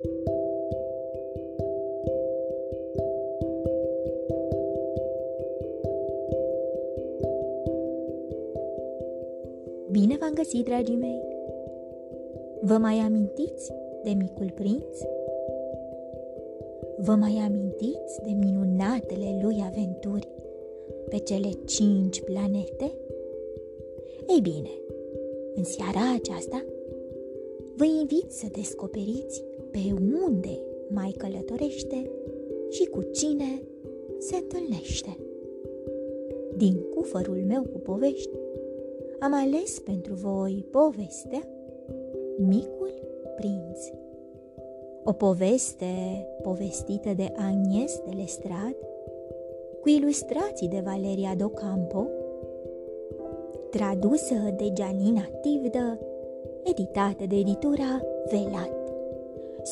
Bine v-am găsit, dragii mei! Vă mai amintiți de micul prinț? Vă mai amintiți de minunatele lui aventuri pe cele cinci planete? Ei bine, în seara aceasta vă invit să descoperiți pe unde mai călătorește și cu cine se întâlnește. Din cufărul meu cu povești, am ales pentru voi povestea Micul Prinț. O poveste povestită de Agnes de Lestrade, cu ilustrații de Valeria Docampo, tradusă de Gianina Tivdă, editată de editura Velat.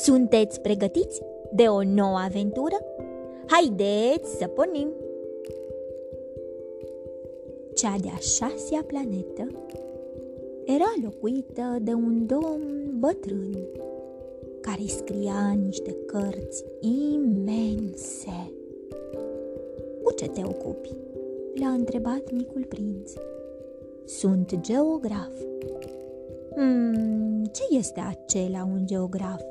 Sunteți pregătiți de o nouă aventură? Haideți să pornim! Cea de-a șasea planetă era locuită de un domn bătrân care scria niște cărți imense. Cu ce te ocupi? l-a întrebat micul prinț. Sunt geograf. Hmm, ce este acela un geograf?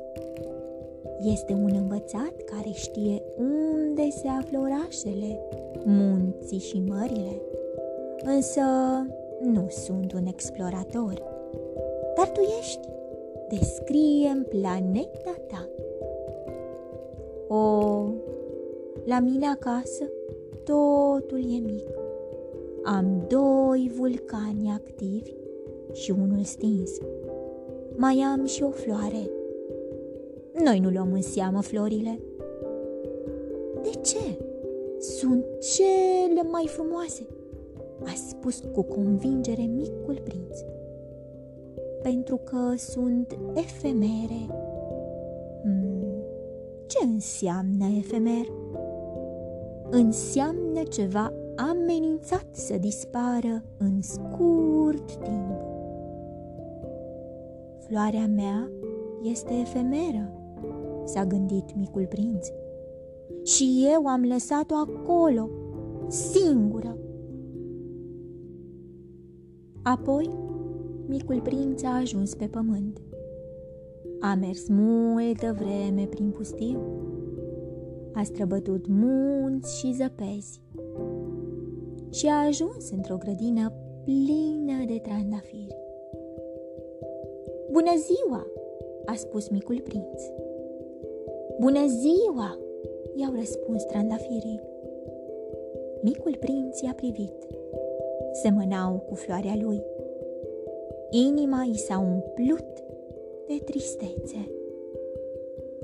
Este un învățat care știe unde se află orașele, munții și mările. Însă nu sunt un explorator. Dar tu ești. Descrie planeta ta. O, la mine acasă totul e mic. Am doi vulcani activi și unul stins. Mai am și o floare. Noi nu luăm în seamă florile. De ce? Sunt cele mai frumoase a spus cu convingere micul prinț. Pentru că sunt efemere. Hmm, ce înseamnă efemer? Înseamnă ceva amenințat să dispară în scurt timp. Floarea mea este efemeră, s-a gândit micul prinț. Și eu am lăsat-o acolo, singură, Apoi, micul prinț a ajuns pe pământ. A mers multă vreme prin pustiu. A străbătut munți și zăpezi și a ajuns într-o grădină plină de trandafiri. Bună ziua!" a spus micul prinț. Bună ziua!" i-au răspuns trandafirii. Micul prinț i-a privit semănau cu floarea lui. Inima i s-a umplut de tristețe.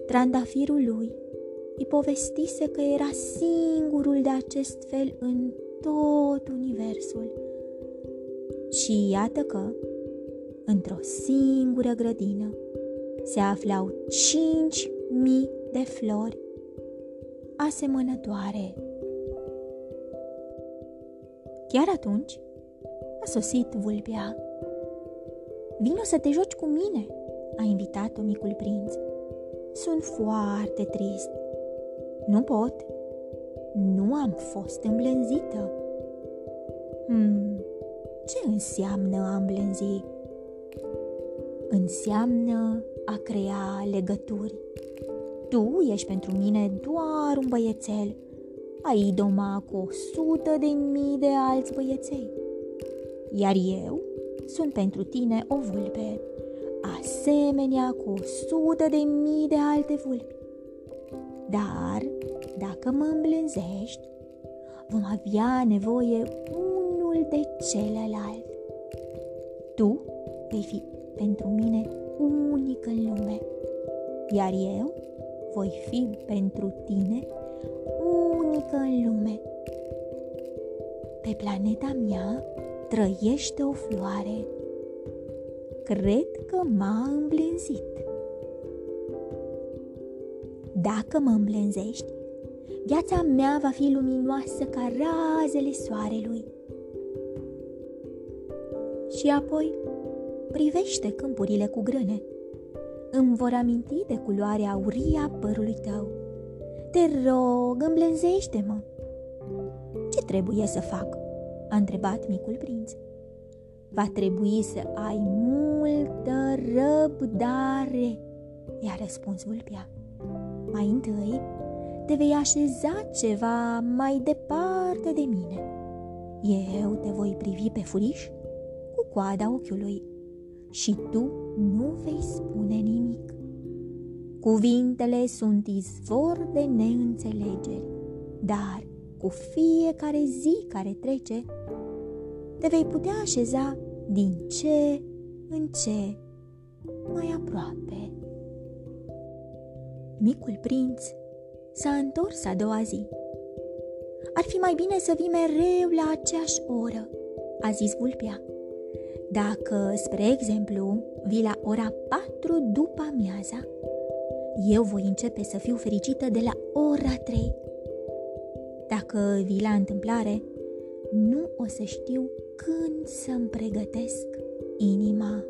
Trandafirul lui îi povestise că era singurul de acest fel în tot universul. Și iată că, într-o singură grădină, se aflau cinci mii de flori asemănătoare Chiar atunci a sosit vulpea. Vino să te joci cu mine, a invitat-o micul prinț. Sunt foarte trist. Nu pot. Nu am fost îmblânzită. Hmm, ce înseamnă a îmblânzi? Înseamnă a crea legături. Tu ești pentru mine doar un băiețel ai doma cu o sută de mii de alți băieței. Iar eu sunt pentru tine o vulpe, asemenea cu o sută de mii de alte vulpi. Dar, dacă mă îmblânzești, vom avea nevoie unul de celălalt. Tu vei fi pentru mine unic în lume, iar eu voi fi pentru tine unică în lume. Pe planeta mea trăiește o floare. Cred că m-a îmblânzit. Dacă mă îmblânzești, viața mea va fi luminoasă ca razele soarelui. Și apoi privește câmpurile cu grâne. Îmi vor aminti de culoarea aurie a părului tău. Te rog, îmblânzește-mă. Ce trebuie să fac? a întrebat micul prinț. Va trebui să ai multă răbdare, i-a răspuns vulpia. Mai întâi, te vei așeza ceva mai departe de mine. Eu te voi privi pe furiș cu coada ochiului și tu nu vei spune nimic. Cuvintele sunt izvor de neînțelegeri, dar cu fiecare zi care trece, te vei putea așeza din ce în ce mai aproape. Micul prinț s-a întors a doua zi. Ar fi mai bine să vii mereu la aceeași oră, a zis vulpia. Dacă, spre exemplu, vii la ora patru după amiaza, eu voi începe să fiu fericită de la ora trei. Dacă vii la întâmplare, nu o să știu când să-mi pregătesc inima.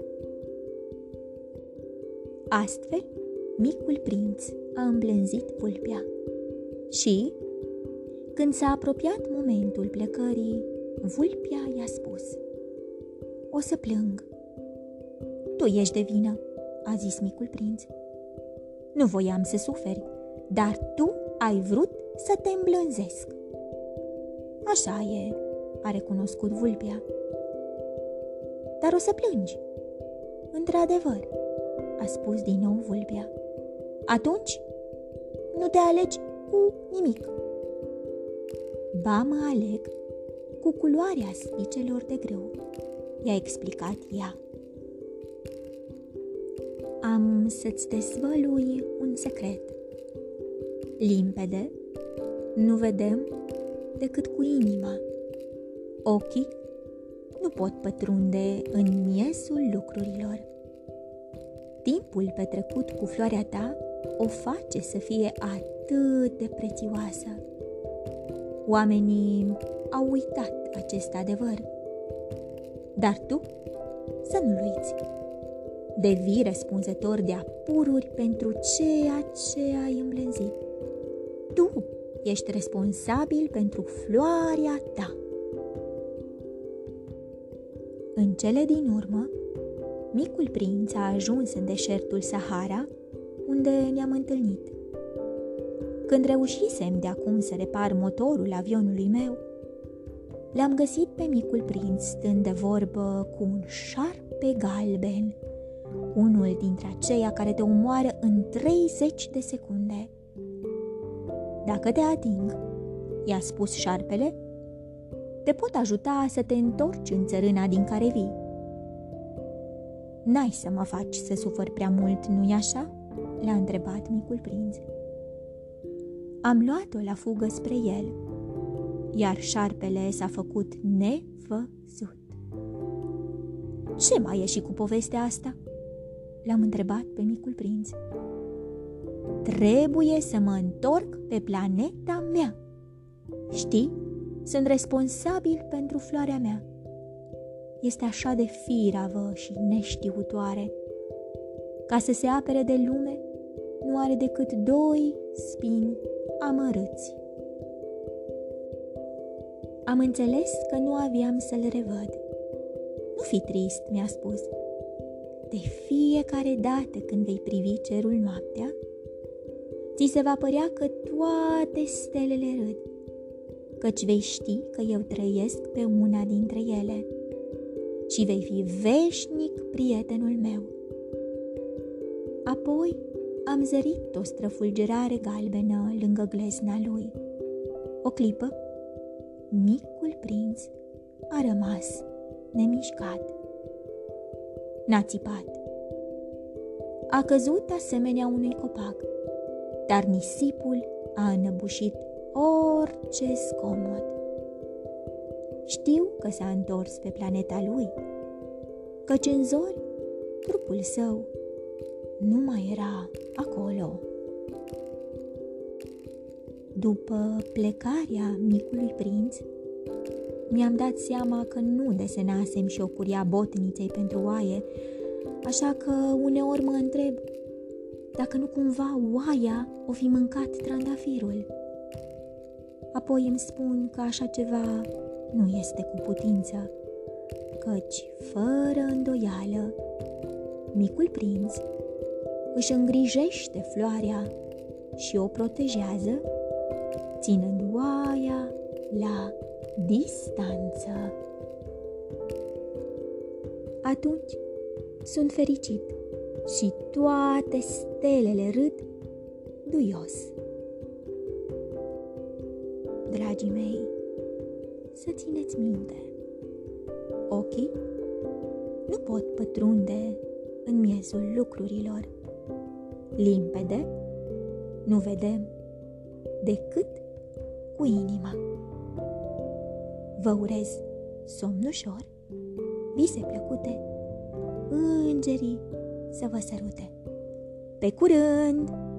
Astfel, micul prinț a îmblânzit vulpea și, când s-a apropiat momentul plecării, vulpea i-a spus O să plâng. Tu ești de vină, a zis micul prinț. Nu voiam să suferi, dar tu ai vrut să te îmblânzesc. Așa e, a recunoscut vulpea. Dar o să plângi. Într-adevăr, a spus din nou vulpea. Atunci, nu te alegi cu nimic. Ba mă aleg cu culoarea spicelor de grâu, i-a explicat ea. Am să-ți dezvălui un secret. Limpede, nu vedem decât cu inima. Ochii nu pot pătrunde în miesul lucrurilor. Timpul petrecut cu floarea ta o face să fie atât de prețioasă. Oamenii au uitat acest adevăr. Dar tu să nu-l uiți. Devii răspunzător de apururi pentru ceea ce ai îmblânzit. Tu ești responsabil pentru floarea ta. În cele din urmă, micul prinț a ajuns în deșertul Sahara, unde ne-am întâlnit. Când reușisem de acum să repar motorul avionului meu, l-am găsit pe micul prinț stând de vorbă cu un șarpe galben, unul dintre aceia care te omoară în 30 de secunde. Dacă te ating, i-a spus șarpele, te pot ajuta să te întorci în țărâna din care vii. N-ai să mă faci să sufăr prea mult, nu-i așa?" l-a întrebat micul prinț. Am luat-o la fugă spre el, iar șarpele s-a făcut nevăzut. Ce mai e și cu povestea asta?" l-am întrebat pe micul prinț. Trebuie să mă întorc pe planeta mea. Știi, sunt responsabil pentru floarea mea. Este așa de firavă și neștiutoare. Ca să se apere de lume, nu are decât doi spini amărâți. Am înțeles că nu aveam să-l revăd. Nu fi trist, mi-a spus. De fiecare dată când vei privi cerul noaptea, ți se va părea că toate stelele râd, căci vei ști că eu trăiesc pe una dintre ele și vei fi veșnic prietenul meu. Apoi am zărit o străfulgerare galbenă lângă glezna lui. O clipă, micul prinț a rămas nemișcat. N-a țipat. A căzut asemenea unui copac, dar nisipul a înăbușit orice scomod. Știu că s-a întors pe planeta lui, căci în zori trupul său nu mai era acolo. După plecarea micului prinț, mi-am dat seama că nu desenasem și o curia botniței pentru oaie, așa că uneori mă întreb dacă nu cumva oaia o fi mâncat trandafirul. Apoi îmi spun că așa ceva nu este cu putință, căci, fără îndoială, micul prinț își îngrijește floarea și o protejează, ținând oaia la distanță. Atunci sunt fericit și toate stelele râd duios. Dragii mei, să țineți minte, ochii nu pot pătrunde în miezul lucrurilor. Limpede nu vedem decât cu inima. Vă urez somn ușor, vise plăcute, îngerii să vă sărute. Pe curând!